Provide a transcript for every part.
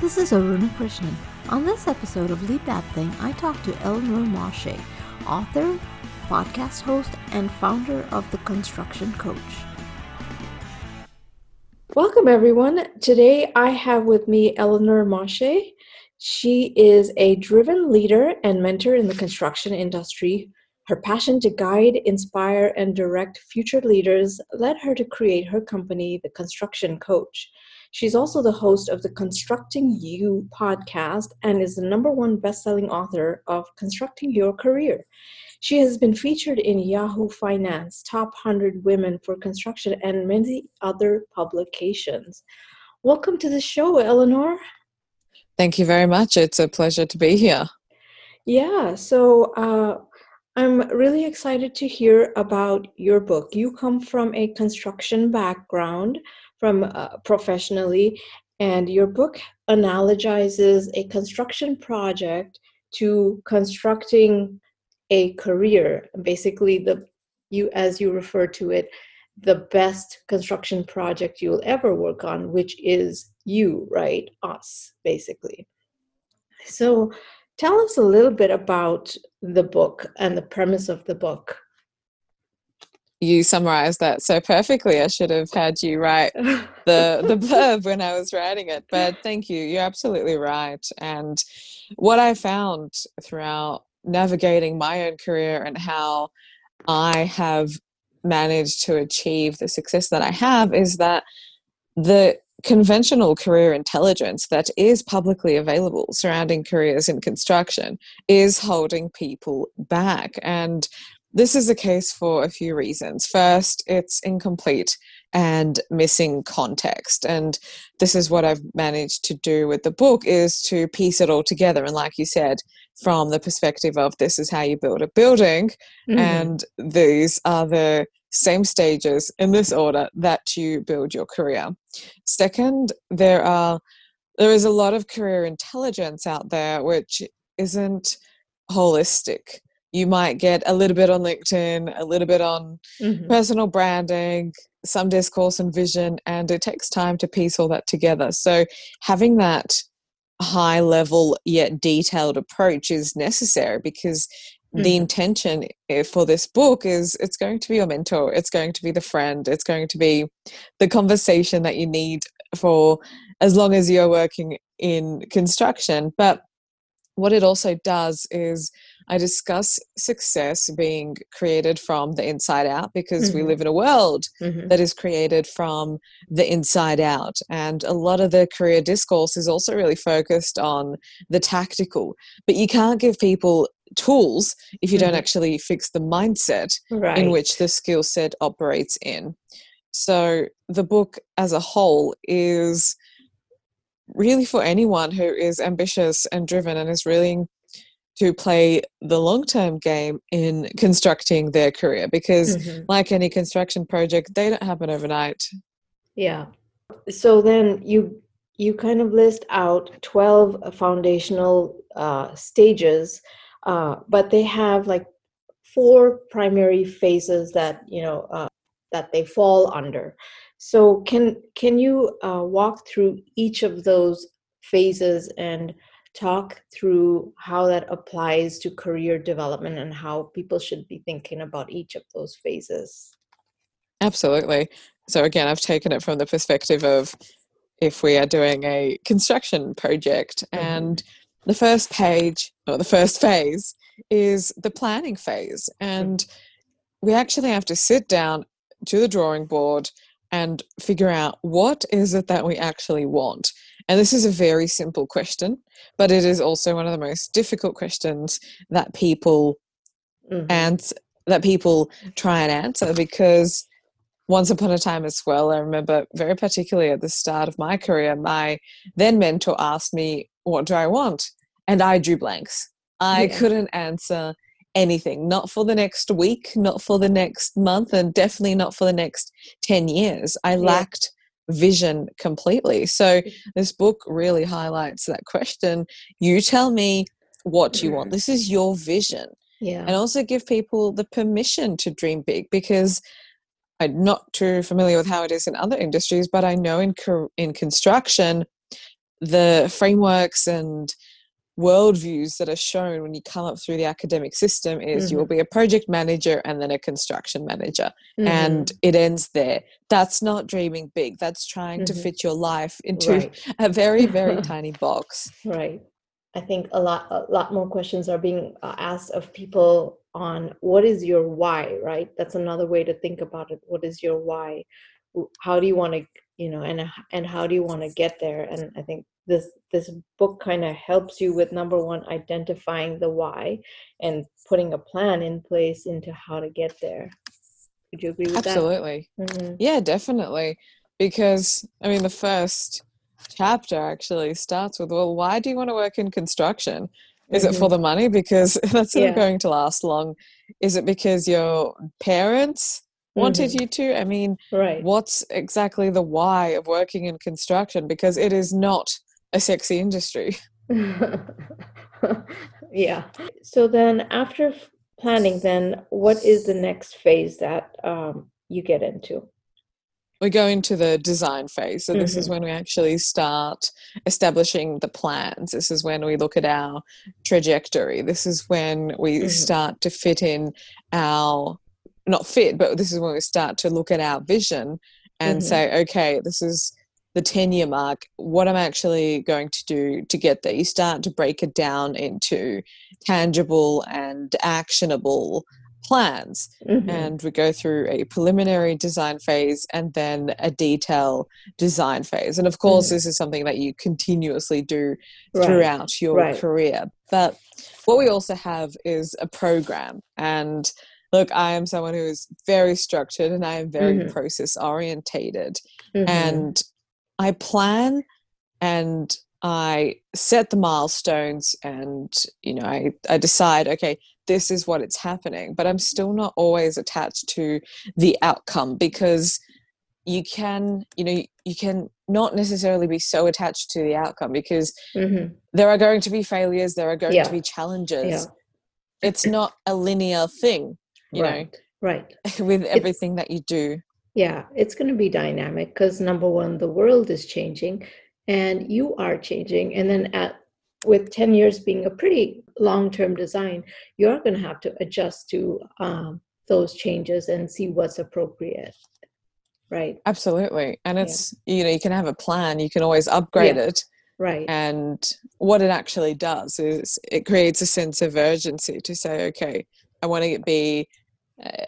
This is Aruna Krishnan. On this episode of Lead That Thing, I talk to Eleanor Moshe, author, podcast host, and founder of The Construction Coach. Welcome, everyone. Today I have with me Eleanor Moshe. She is a driven leader and mentor in the construction industry. Her passion to guide, inspire, and direct future leaders led her to create her company, The Construction Coach. She's also the host of the Constructing You podcast and is the number one best-selling author of Constructing Your Career. She has been featured in Yahoo Finance, Top 100 Women for Construction, and many other publications. Welcome to the show, Eleanor. Thank you very much. It's a pleasure to be here. Yeah, so uh, I'm really excited to hear about your book. You come from a construction background, from uh, professionally, and your book analogizes a construction project to constructing a career. Basically the you as you refer to it the best construction project you'll ever work on which is you right? Us basically. So tell us a little bit about the book and the premise of the book you summarized that so perfectly. I should have had you write the the blurb when i was writing it but thank you. You're absolutely right. And what i found throughout navigating my own career and how I have managed to achieve the success that I have is that the conventional career intelligence that is publicly available surrounding careers in construction is holding people back. And this is the case for a few reasons. First, it's incomplete and missing context. And this is what I've managed to do with the book is to piece it all together. And like you said, from the perspective of this is how you build a building mm-hmm. and these are the same stages in this order that you build your career second there are there is a lot of career intelligence out there which isn't holistic you might get a little bit on linkedin a little bit on mm-hmm. personal branding some discourse and vision and it takes time to piece all that together so having that high level yet detailed approach is necessary because mm-hmm. the intention for this book is it's going to be your mentor it's going to be the friend it's going to be the conversation that you need for as long as you're working in construction but what it also does is I discuss success being created from the inside out because mm-hmm. we live in a world mm-hmm. that is created from the inside out. And a lot of the career discourse is also really focused on the tactical. But you can't give people tools if you mm-hmm. don't actually fix the mindset right. in which the skill set operates in. So the book as a whole is really for anyone who is ambitious and driven and is really to play the long term game in constructing their career because, mm-hmm. like any construction project, they don't happen overnight. Yeah. So then you you kind of list out 12 foundational uh, stages, uh, but they have like four primary phases that you know uh, that they fall under. So can can you uh, walk through each of those phases and talk through how that applies to career development and how people should be thinking about each of those phases? Absolutely. So again, I've taken it from the perspective of if we are doing a construction project mm-hmm. and the first page or the first phase is the planning phase and we actually have to sit down to the drawing board and figure out what is it that we actually want. And this is a very simple question, but it is also one of the most difficult questions that people mm-hmm. and that people try and answer because once upon a time as well, I remember very particularly at the start of my career, my then mentor asked me, What do I want? And I drew blanks. I yeah. couldn't answer anything, not for the next week, not for the next month, and definitely not for the next 10 years. I yeah. lacked vision completely. So this book really highlights that question. You tell me what you want. Mm-hmm. This is your vision. Yeah. And also give people the permission to dream big because I'm not too familiar with how it is in other industries, but I know in in construction the frameworks and worldviews that are shown when you come up through the academic system is mm-hmm. you'll be a project manager and then a construction manager mm-hmm. and it ends there that's not dreaming big that's trying mm-hmm. to fit your life into right. a very very tiny box right i think a lot a lot more questions are being uh, asked of people on what is your why right that's another way to think about it what is your why how do you want to you know and and how do you want to get there and i think this this book kind of helps you with number one identifying the why and putting a plan in place into how to get there would you agree with absolutely. that absolutely mm-hmm. yeah definitely because i mean the first chapter actually starts with well why do you want to work in construction is mm-hmm. it for mm-hmm. the money because that's not yeah. going to last long is it because your parents wanted mm-hmm. you to i mean right what's exactly the why of working in construction because it is not a sexy industry. yeah. So then, after planning, then what is the next phase that um, you get into? We go into the design phase. So, this mm-hmm. is when we actually start establishing the plans. This is when we look at our trajectory. This is when we mm-hmm. start to fit in our, not fit, but this is when we start to look at our vision and mm-hmm. say, okay, this is the 10 year mark, what I'm actually going to do to get there. You start to break it down into tangible and actionable plans. Mm-hmm. And we go through a preliminary design phase and then a detail design phase. And of course, mm-hmm. this is something that you continuously do throughout right. your right. career. But what we also have is a program. And look, I am someone who is very structured and I am very mm-hmm. process orientated. Mm-hmm. And I plan and I set the milestones and you know I, I decide okay this is what it's happening but I'm still not always attached to the outcome because you can you know you can not necessarily be so attached to the outcome because mm-hmm. there are going to be failures there are going yeah. to be challenges yeah. it's not a linear thing you right. know right with everything it's, that you do yeah, it's going to be dynamic because number one, the world is changing and you are changing. And then at with 10 years being a pretty long-term design, you're going to have to adjust to um, those changes and see what's appropriate. Right. Absolutely. And it's, yeah. you know, you can have a plan, you can always upgrade yeah. it. Right. And what it actually does is it creates a sense of urgency to say, okay, I want to be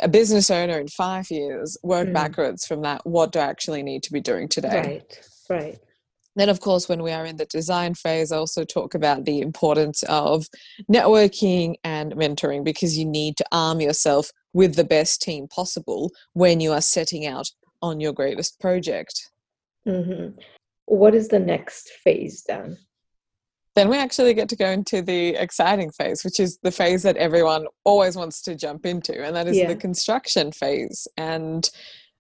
a business owner in five years, work mm. backwards from that. What do I actually need to be doing today? Right, right. Then, of course, when we are in the design phase, I also talk about the importance of networking and mentoring because you need to arm yourself with the best team possible when you are setting out on your greatest project. Mm-hmm. What is the next phase then? Then we actually get to go into the exciting phase, which is the phase that everyone always wants to jump into, and that is yeah. the construction phase. And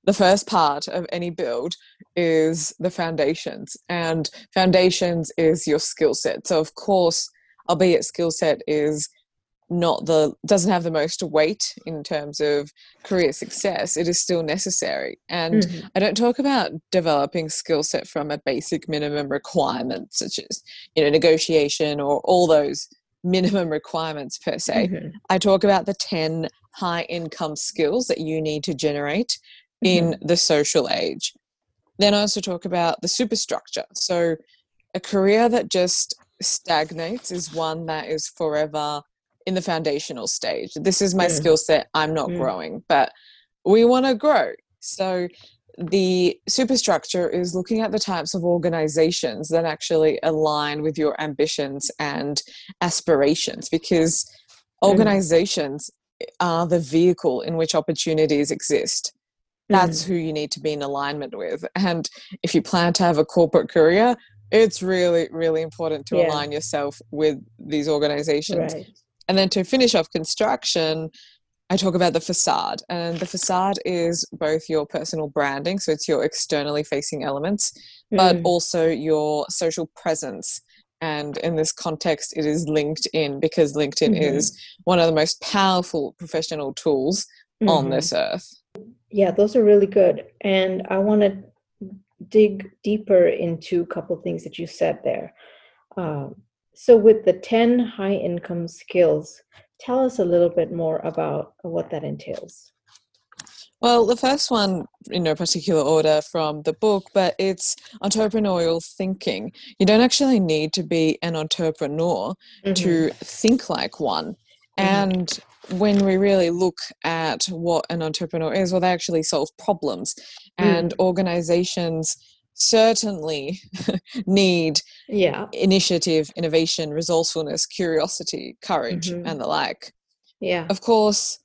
the first part of any build is the foundations, and foundations is your skill set. So, of course, albeit skill set is not the doesn't have the most weight in terms of career success it is still necessary and mm-hmm. i don't talk about developing skill set from a basic minimum requirement such as you know negotiation or all those minimum requirements per se mm-hmm. i talk about the 10 high income skills that you need to generate mm-hmm. in the social age then i also talk about the superstructure so a career that just stagnates is one that is forever in the foundational stage. This is my mm. skill set. I'm not mm. growing, but we want to grow. So the superstructure is looking at the types of organizations that actually align with your ambitions and aspirations because mm. organizations mm. are the vehicle in which opportunities exist. That's mm. who you need to be in alignment with. And if you plan to have a corporate career, it's really, really important to yeah. align yourself with these organizations. Right. And then to finish off construction, I talk about the facade. And the facade is both your personal branding, so it's your externally facing elements, mm. but also your social presence. And in this context, it is LinkedIn because LinkedIn mm-hmm. is one of the most powerful professional tools mm-hmm. on this earth. Yeah, those are really good. And I want to dig deeper into a couple things that you said there. Um, so, with the 10 high income skills, tell us a little bit more about what that entails. Well, the first one in no particular order from the book, but it's entrepreneurial thinking. You don't actually need to be an entrepreneur mm-hmm. to think like one. Mm-hmm. And when we really look at what an entrepreneur is, well, they actually solve problems. And mm. organizations certainly need yeah. initiative, innovation, resourcefulness, curiosity, courage, mm-hmm. and the like. Yeah. Of course,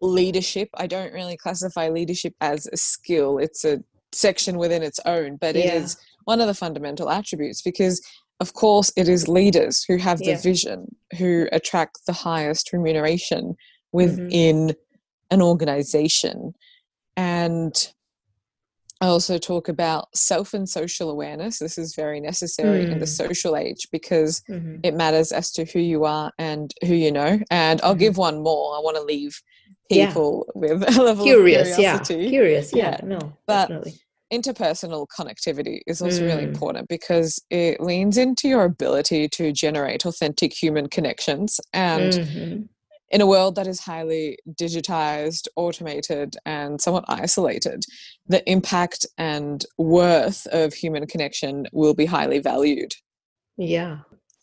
leadership, I don't really classify leadership as a skill, it's a section within its own, but it yeah. is one of the fundamental attributes because of course it is leaders who have the yeah. vision who attract the highest remuneration mm-hmm. within mm-hmm. an organization and I also talk about self and social awareness. This is very necessary mm. in the mm. social age because mm-hmm. it matters as to who you are and who you know. And I'll mm-hmm. give one more. I want to leave people yeah. with a level curious, of curiosity. Yeah. Curious, yeah, yeah. no, but definitely. interpersonal connectivity is also mm. really important because it leans into your ability to generate authentic human connections and mm-hmm in a world that is highly digitized, automated, and somewhat isolated, the impact and worth of human connection will be highly valued. Yeah.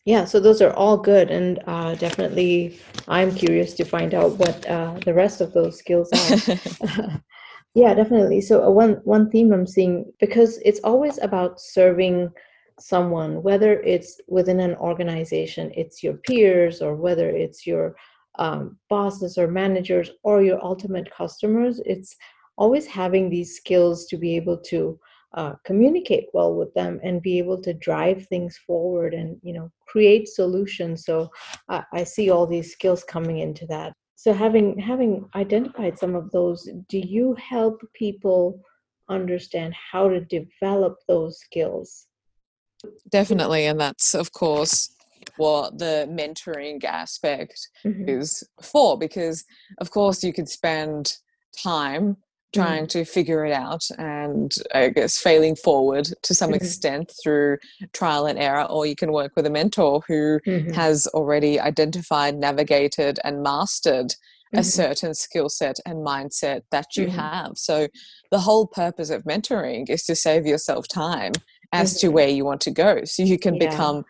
Yeah, so those are all good, and uh, definitely I'm curious to find out what uh, the rest of those skills are. yeah, definitely. So uh, one one theme I'm seeing because it's always about serving someone, whether it's within an organization, it's your peers, or whether it's your um, bosses or managers or your ultimate customers it's always having these skills to be able to uh, communicate well with them and be able to drive things forward and you know create solutions. So i see all these skills coming into that. So having having identified some of those do you help people understand how to develop those skills? Definitely and that's of course what the mentoring aspect mm-hmm. is for because of course you could spend time trying mm-hmm. to figure it out and i guess failing forward to some mm-hmm. extent through trial and error or you can work with a mentor who mm-hmm. has already identified navigated and mastered a mm-hmm. certain skill set and mindset that you mm-hmm. have so the whole purpose of mentoring is to save yourself time as to where you want to go so you can yeah. become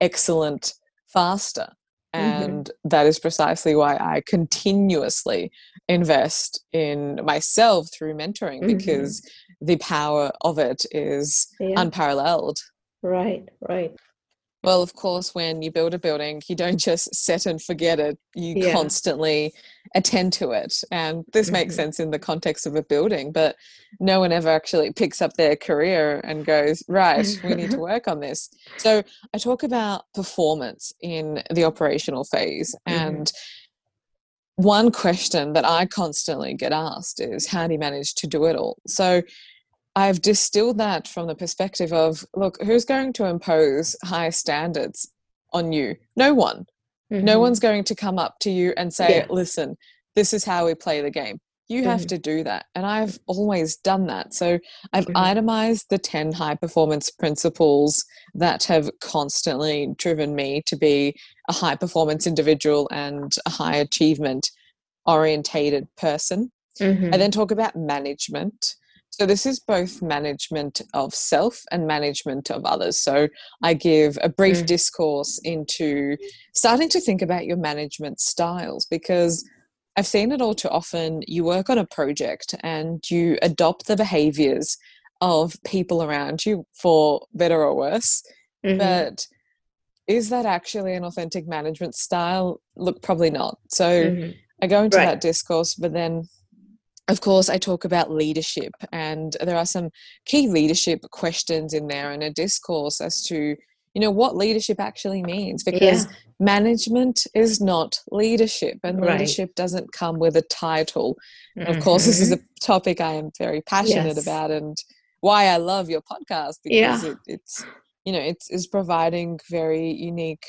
excellent faster. Mm-hmm. And mm-hmm. that is precisely why I continuously invest in myself through mentoring mm-hmm. because the power of it is yeah. unparalleled. Right, right. Well, of course, when you build a building, you don't just set and forget it. You yeah. constantly attend to it. And this mm-hmm. makes sense in the context of a building, but no one ever actually picks up their career and goes, right, we need to work on this. So I talk about performance in the operational phase. Mm-hmm. And one question that I constantly get asked is, how do you manage to do it all? So I've distilled that from the perspective of look, who's going to impose high standards on you? No one. Mm-hmm. No one's going to come up to you and say, yeah. listen, this is how we play the game. You have mm-hmm. to do that. And I've always done that. So I've mm-hmm. itemized the 10 high performance principles that have constantly driven me to be a high performance individual and a high achievement orientated person. I mm-hmm. then talk about management so, this is both management of self and management of others. So, I give a brief mm. discourse into starting to think about your management styles because I've seen it all too often. You work on a project and you adopt the behaviors of people around you for better or worse. Mm-hmm. But is that actually an authentic management style? Look, probably not. So, mm-hmm. I go into right. that discourse, but then of course, I talk about leadership, and there are some key leadership questions in there and a discourse as to you know what leadership actually means because yeah. management is not leadership and right. leadership doesn't come with a title mm-hmm. of course this is mm-hmm. a topic i am very passionate yes. about and why i love your podcast because yeah. it, it's you know it's is providing very unique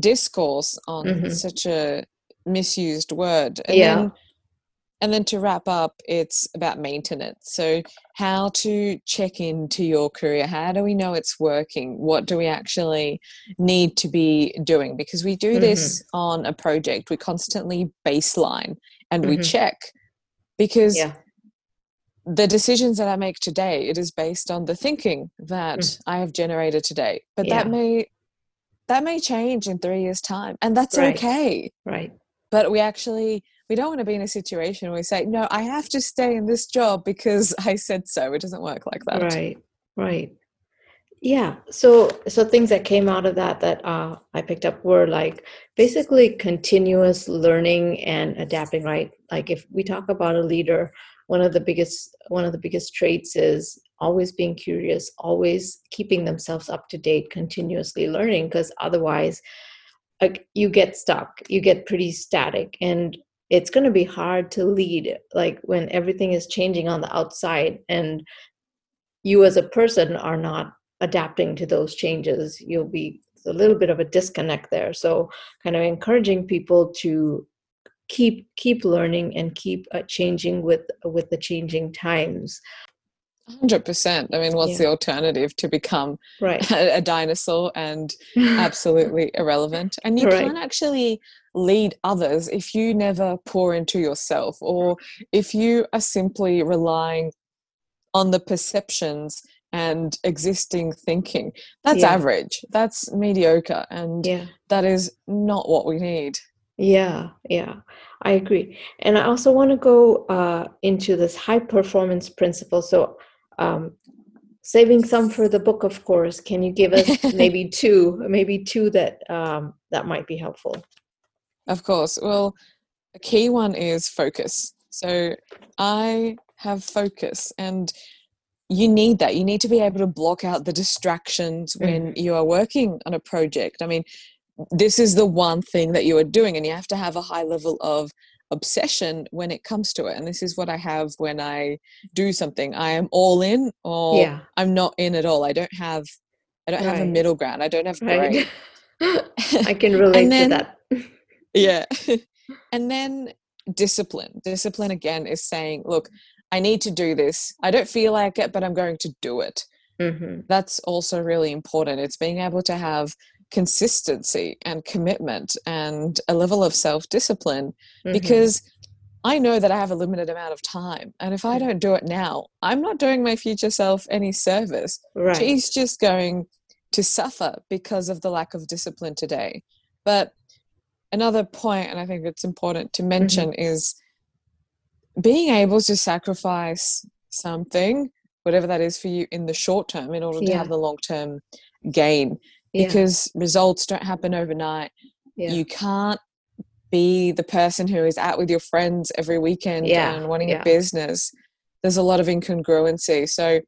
discourse on mm-hmm. such a misused word and yeah. then And then to wrap up, it's about maintenance. So, how to check into your career. How do we know it's working? What do we actually need to be doing? Because we do this mm-hmm. on a project, we constantly baseline and mm-hmm. we check because yeah. the decisions that I make today, it is based on the thinking that mm. I have generated today. But yeah. that may that may change in three years' time, and that's right. okay. Right. But we actually we don't want to be in a situation where we say, no, I have to stay in this job because I said so. It doesn't work like that. Right, right. Yeah. So, so things that came out of that that uh, I picked up were like basically continuous learning and adapting. Right. Like if we talk about a leader, one of the biggest one of the biggest traits is always being curious, always keeping themselves up to date, continuously learning. Because otherwise, like you get stuck, you get pretty static, and it's going to be hard to lead like when everything is changing on the outside and you as a person are not adapting to those changes you'll be a little bit of a disconnect there so kind of encouraging people to keep keep learning and keep uh, changing with with the changing times 100% i mean what's yeah. the alternative to become right. a, a dinosaur and absolutely irrelevant and you right. can't actually lead others if you never pour into yourself or if you are simply relying on the perceptions and existing thinking. That's yeah. average. That's mediocre and yeah. that is not what we need. Yeah yeah i agree. And i also want to go uh, into this high performance principle. So um, saving some for the book of course. Can you give us maybe two maybe two that um, that might be helpful of course well a key one is focus so i have focus and you need that. You need to be able to block out the distractions when mm. you are working on a project. I mean, this is the one thing that you are doing, and you have to have a high level of obsession when it comes to it. And this is what I have when I do something. I am all in, or yeah. I'm not in at all. I don't have, I don't right. have a middle ground. I don't have. Right. I can relate then, to that. Yeah, and then discipline. Discipline again is saying, look, I need to do this. I don't feel like it, but I'm going to do it. Mm-hmm. That's also really important. It's being able to have consistency and commitment and a level of self discipline mm-hmm. because I know that I have a limited amount of time. And if I don't do it now, I'm not doing my future self any service. Right. She's just going to suffer because of the lack of discipline today. But another point, and I think it's important to mention, mm-hmm. is being able to sacrifice something, whatever that is for you in the short term, in order yeah. to have the long term gain, because results don't happen overnight. Yeah. You can't be the person who is out with your friends every weekend and wanting a business. There's a lot of incongruency. So,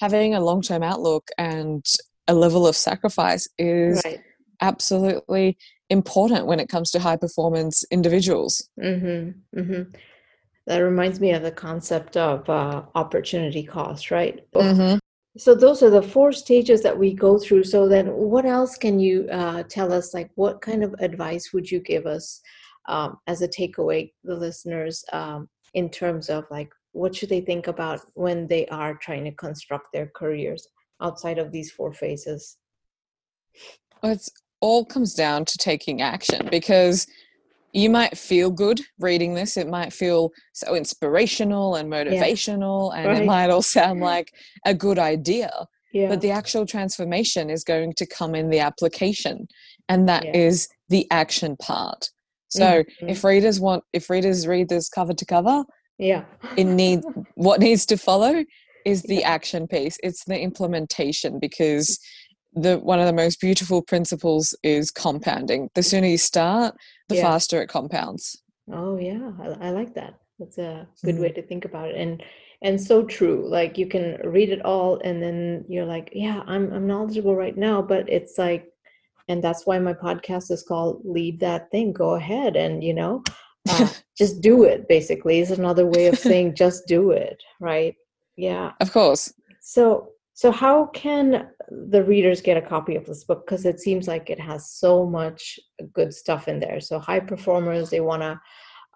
having a long term outlook and a level of sacrifice is right. absolutely important when it comes to high performance individuals. Mm-hmm. Mm-hmm that reminds me of the concept of uh, opportunity cost, right? Mm-hmm. So those are the four stages that we go through. So then, what else can you uh, tell us? Like, what kind of advice would you give us um, as a takeaway, the listeners, um, in terms of like what should they think about when they are trying to construct their careers outside of these four phases? Well, it all comes down to taking action because you might feel good reading this. It might feel so inspirational and motivational, yeah. and right. it might all sound like a good idea. Yeah. But the actual transformation is going to come in the application, and that yeah. is the action part. So mm-hmm. if readers want, if readers read this cover to cover, yeah, it need what needs to follow is the action piece. It's the implementation because the one of the most beautiful principles is compounding. The sooner you start, the yeah. faster it compounds. Oh yeah, I, I like that. That's a good mm way to think about it, and and so true. Like you can read it all, and then you're like, yeah, I'm I'm knowledgeable right now, but it's like, and that's why my podcast is called "Lead That Thing." Go ahead, and you know, uh, just do it. Basically, is another way of saying just do it. Right? Yeah. Of course. So so, how can the readers get a copy of this book? Because it seems like it has so much good stuff in there. So, high performers, they want to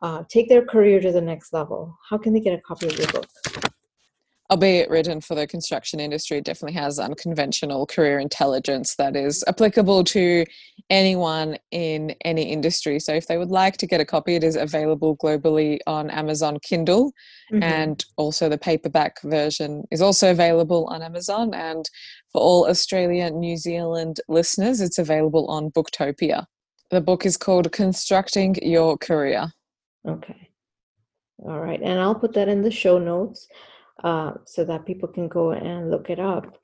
uh, take their career to the next level, how can they get a copy of your book? Albeit written for the construction industry, it definitely has unconventional career intelligence that is applicable to anyone in any industry. So, if they would like to get a copy, it is available globally on Amazon Kindle, mm-hmm. and also the paperback version is also available on Amazon. And for all Australia, New Zealand listeners, it's available on Booktopia. The book is called Constructing Your Career. Okay. All right. And I'll put that in the show notes uh, so that people can go and look it up.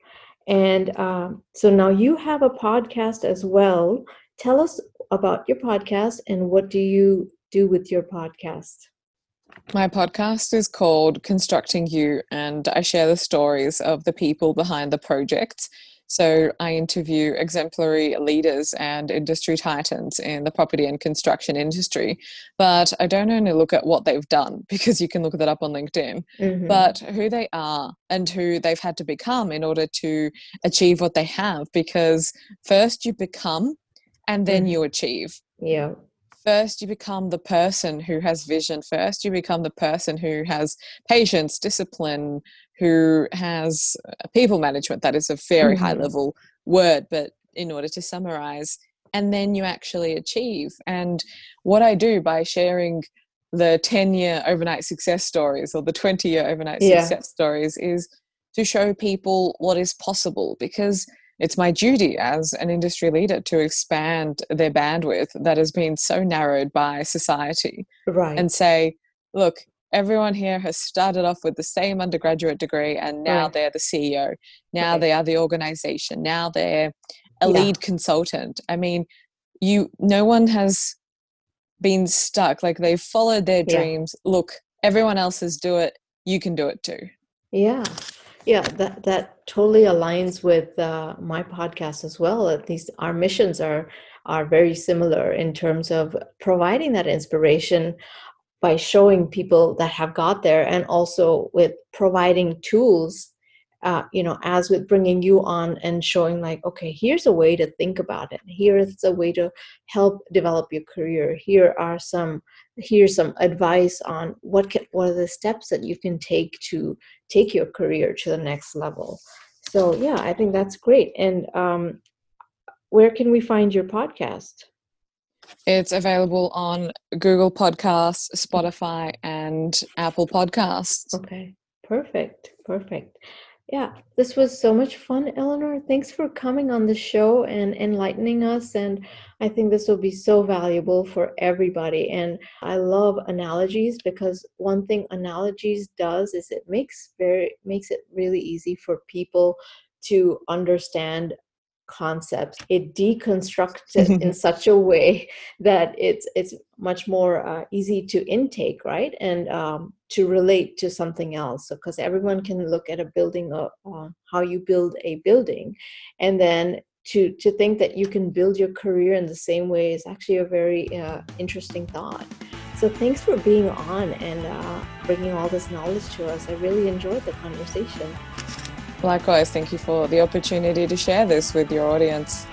And um, so now you have a podcast as well. Tell us about your podcast and what do you do with your podcast? My podcast is called Constructing You, and I share the stories of the people behind the projects so I interview exemplary leaders and industry titans in the property and construction industry. But I don't only look at what they've done, because you can look that up on LinkedIn, mm-hmm. but who they are and who they've had to become in order to achieve what they have. Because first you become and then mm-hmm. you achieve. Yeah first you become the person who has vision first you become the person who has patience discipline who has people management that is a very mm-hmm. high level word but in order to summarize and then you actually achieve and what i do by sharing the 10 year overnight success stories or the 20 year overnight yeah. success stories is to show people what is possible because it's my duty as an industry leader to expand their bandwidth that has been so narrowed by society right and say look everyone here has started off with the same undergraduate degree and now right. they're the ceo now right. they are the organization. Now they're a yeah. lead consultant. I mean you no one has been stuck. Like they've followed their dreams. Look everyone else has do it. You can do it too. Yeah. Yeah that that totally aligns with uh, my podcast as well. At least our missions are are very similar in terms of providing that inspiration by showing people that have got there and also with providing tools uh, you know as with bringing you on and showing like okay here's a way to think about it. Here's a way to help develop your career. Here are some here's some advice on what can, what are the steps that you can take to take your career to the next level. So yeah i think that's great. And um, where can we find your podcast it's available on Google Podcasts, Spotify, and Apple Podcasts. Okay, perfect, perfect. Yeah, this was so much fun, Eleanor. Thanks for coming on the show and enlightening us. And I think this will be so valuable for everybody. And I love analogies because one thing analogies does is it makes very makes it really easy for people to understand concepts it deconstructs it in such a way that it's it's much more uh, easy to intake right? And um, to relate to something else. Because so, everyone can look at a building or, uh, how you build a building and then to to think that you can build your career in the same way is actually a very uh, interesting thought. So thanks for being on and uh, bringing all this knowledge to us. I really enjoyed the conversation Likewise, thank you for the opportunity to share this with your audience.